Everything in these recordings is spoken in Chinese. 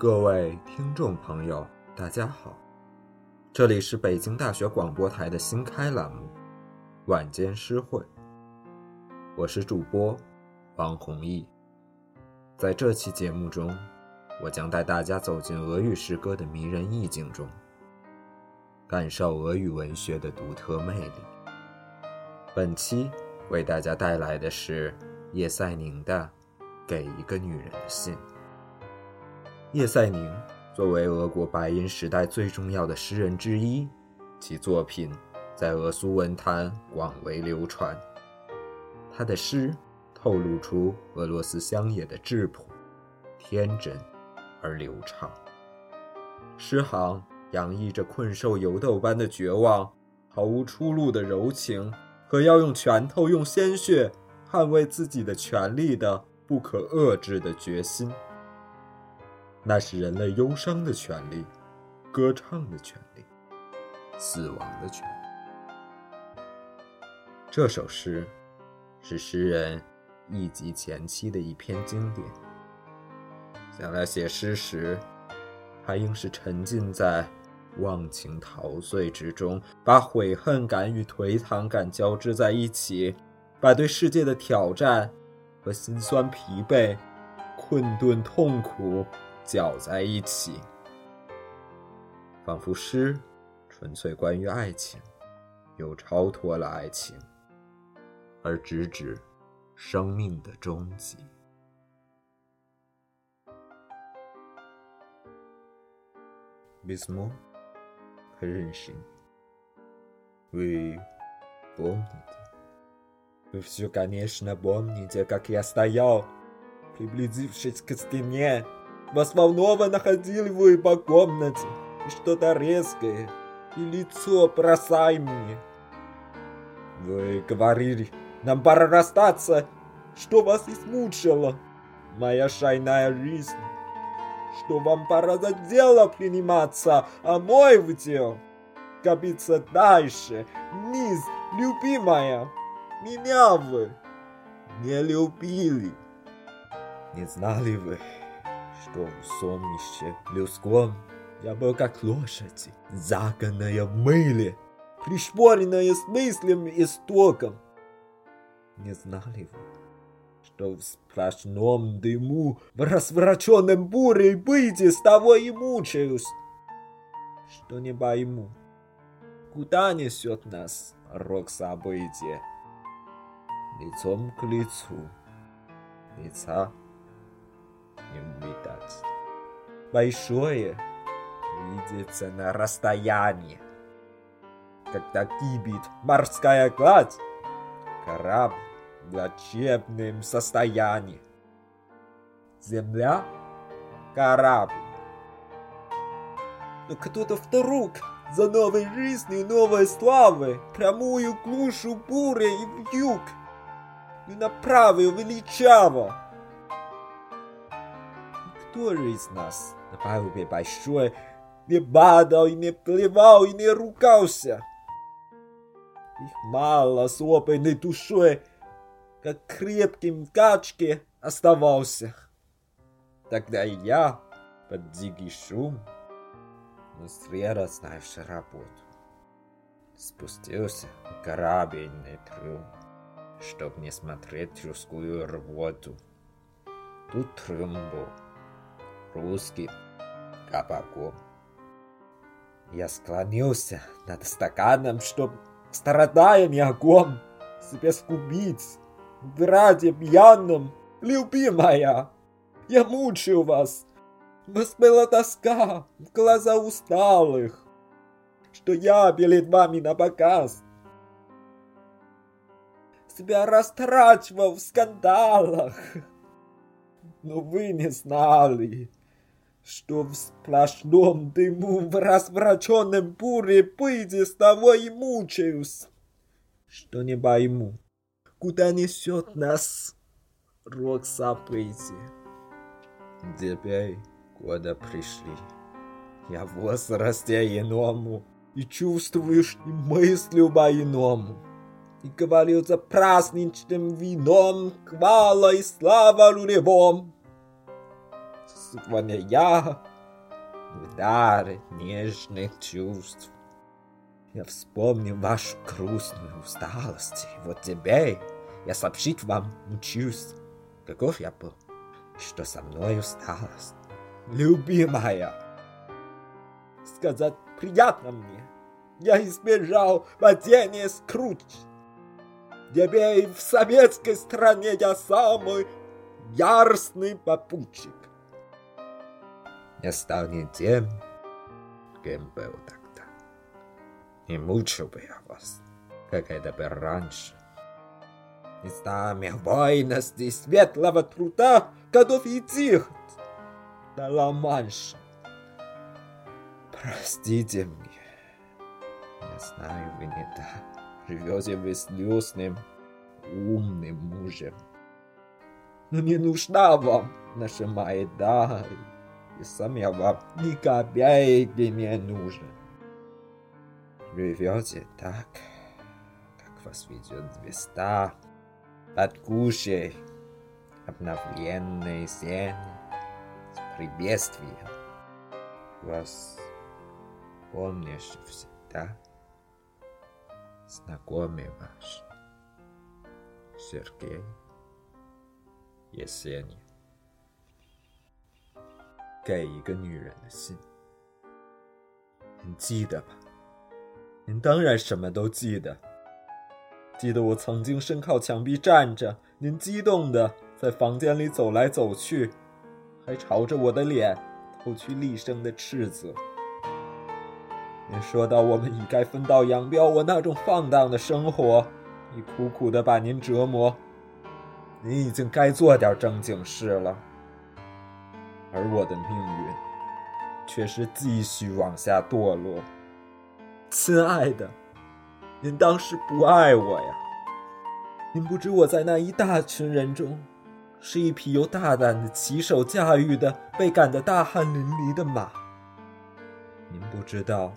各位听众朋友，大家好，这里是北京大学广播台的新开栏目《晚间诗会》，我是主播王弘毅。在这期节目中，我将带大家走进俄语诗歌的迷人意境中，感受俄语文学的独特魅力。本期为大家带来的是叶赛宁的《给一个女人的信》。叶赛宁作为俄国白银时代最重要的诗人之一，其作品在俄苏文坛广为流传。他的诗透露出俄罗斯乡野的质朴、天真而流畅，诗行洋溢着困兽犹斗般的绝望、毫无出路的柔情和要用拳头、用鲜血捍卫自己的权利的不可遏制的决心。那是人类忧伤的权利，歌唱的权利，死亡的权利。这首诗是诗人忆及前期的一篇经典。想来写诗时，他应是沉浸在忘情陶醉之中，把悔恨感与颓唐感交织在一起，把对世界的挑战和心酸疲惫、困顿痛苦。搅在一起，仿佛诗纯粹关于爱情，又超脱了爱情，而直指生命的终极。Bismo, Хреншин, вы помните? Вы все, конечно, помните, как я стоял, приблизившись к стене. Взволнованно ходили вы по комнате, и что-то резкое, и лицо бросай мне. Вы говорили, нам пора расстаться, что вас измучило, моя шайная жизнь, что вам пора за дело приниматься, а мой вдел копиться дальше, вниз, любимая, меня вы не любили. Не знали вы, что в сонмище людском я был как лошадь, загнанная в мыле, пришпоренная с мыслям и стоком. Не знали вы, что в сплошном дыму, в развращенном бурей быте с того и мучаюсь, что не пойму, куда несет нас рок события, лицом к лицу, лица не увидать. Большое видится на расстоянии. Когда кипит морская гладь, корабль в лечебном состоянии. Земля — корабль. Но кто-то вдруг за новой жизнью, новой славы, прямую глушу буря и в юг, и направил величаво кто же из нас на палубе большой не падал и не плевал и не ругался? Их мало с опытной душой, как крепким качке оставался. Тогда и я под дикий шум, но зря знаешь работу. Спустился в корабельный трюм, чтоб не смотреть русскую рвоту. Тут трюм был русский кабаком. Я склонился над стаканом, чтоб, страдая мягом, себя скубить. Браде пьяном, любимая, я мучаю вас. Вас была тоска в глаза усталых, что я перед вами на показ. Себя растрачивал в скандалах, но вы не знали что в сплошном дыму, в развращенном буре пыли с того и мучаюсь, что не пойму, куда несет нас рок событий. Теперь года пришли, я в возрасте иному, и чувствуешь и мыслю по-иному. И говорил за праздничным вином, хвала и слава любом. Сегодня я удары нежных чувств. Я вспомнил вашу грустную усталость, и вот теперь я сообщить вам учусь, каков я был, что со мной усталость. Любимая, сказать приятно мне, я избежал падения Скрудж. Теперь в советской стране я самый яростный попутчик. Я стал не тем, кем был тогда. Не мучил бы я вас, как это был раньше. Не знамя воинности светлого труда готов идти до Ла-Манша. Простите мне. Я знаю, вы не так. Живете вы с слезным, умным мужем. Но не нужна вам наша майда, и сам я вам ни копейки не нужен. Живете так, как вас ведет звезда, под кушей, обновленной сены, с приветствием. Вас помнишь всегда знакомый ваш Сергей Есенин。给一个女人的信，您记得吧？您当然什么都记得。记得我曾经身靠墙壁站着，您激动的在房间里走来走去，还朝着我的脸投去厉声的斥责。您说到我们已该分道扬镳，我那种放荡的生活已苦苦的把您折磨，您已经该做点正经事了。而我的命运却是继续往下堕落。亲爱的，您当时不爱我呀？您不知我在那一大群人中，是一匹由大胆的骑手驾驭的、被赶得大汗淋漓的马。您不知道，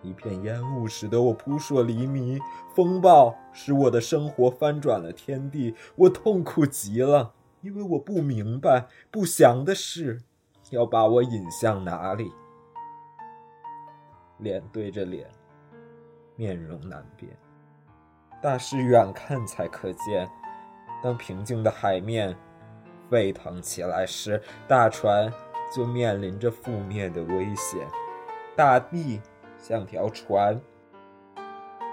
一片烟雾使得我扑朔迷离，风暴使我的生活翻转了天地，我痛苦极了。因为我不明白，不祥的事要把我引向哪里？脸对着脸，面容难辨，大事远看才可见。当平静的海面沸腾起来时，大船就面临着覆灭的危险。大地像条船，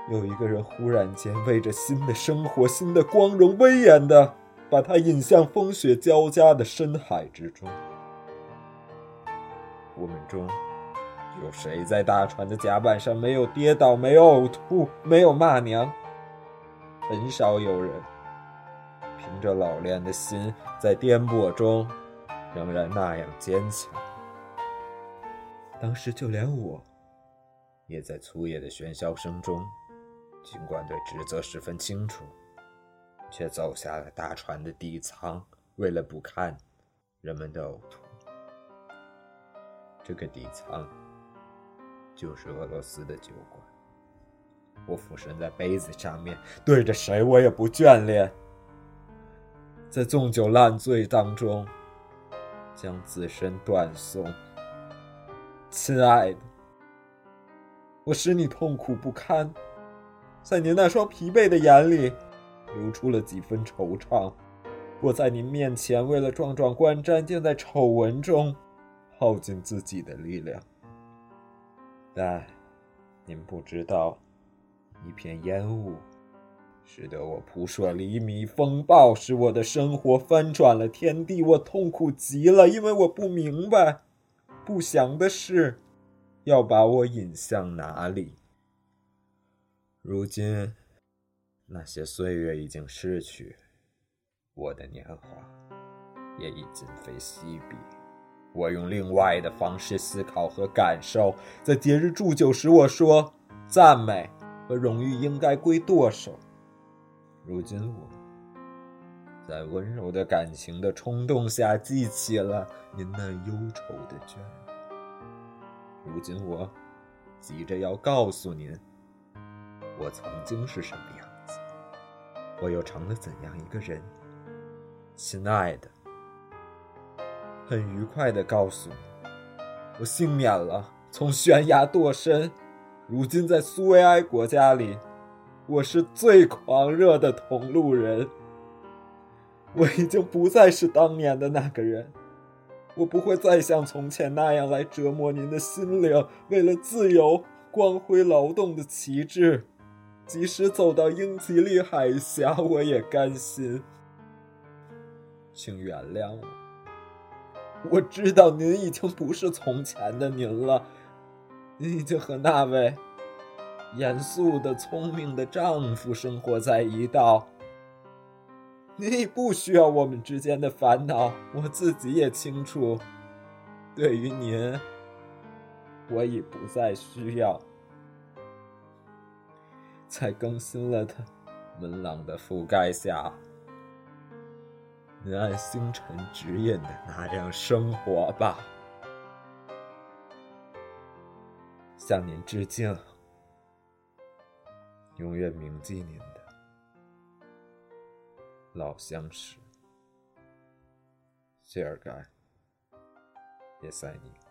有一个人忽然间为着新的生活、新的光荣、威严的。把他引向风雪交加的深海之中。我们中有谁在大船的甲板上没有跌倒、没有呕吐、没有骂娘？很少有人凭着老练的心，在颠簸中仍然那样坚强。当时就连我，也在粗野的喧嚣声中，尽管对职责十分清楚。却走下了大船的底舱，为了不看人们的呕吐。这个底舱就是俄罗斯的酒馆。我俯身在杯子上面，对着谁我也不眷恋，在纵酒烂醉当中，将自身断送。亲爱的，我使你痛苦不堪，在你那双疲惫的眼里。流出了几分惆怅。我在您面前，为了壮壮观瞻，竟在丑闻中耗尽自己的力量。但您不知道，一片烟雾使得我扑朔迷离，风暴使我的生活翻转了天地。我痛苦极了，因为我不明白，不祥的事要把我引向哪里。如今。那些岁月已经逝去，我的年华也已今非昔比。我用另外的方式思考和感受。在节日祝酒时，我说赞美和荣誉应该归舵手。如今我，在温柔的感情的冲动下，记起了您那忧愁的眷如今我，急着要告诉您，我曾经是什么样。我又成了怎样一个人，亲爱的？很愉快的告诉你，我幸免了从悬崖堕身。如今在苏维埃国家里，我是最狂热的同路人。我已经不再是当年的那个人，我不会再像从前那样来折磨您的心灵。为了自由、光辉、劳动的旗帜，即使走到英吉利海峡，我也甘心。请原谅我，我知道您已经不是从前的您了。您已经和那位严肃的、聪明的丈夫生活在一道。你已不需要我们之间的烦恼，我自己也清楚。对于您，我已不再需要。在更新了的门廊的覆盖下，您按星辰指引的那样生活吧。向您致敬，永远铭记您的老相识，谢尔盖·叶塞尼。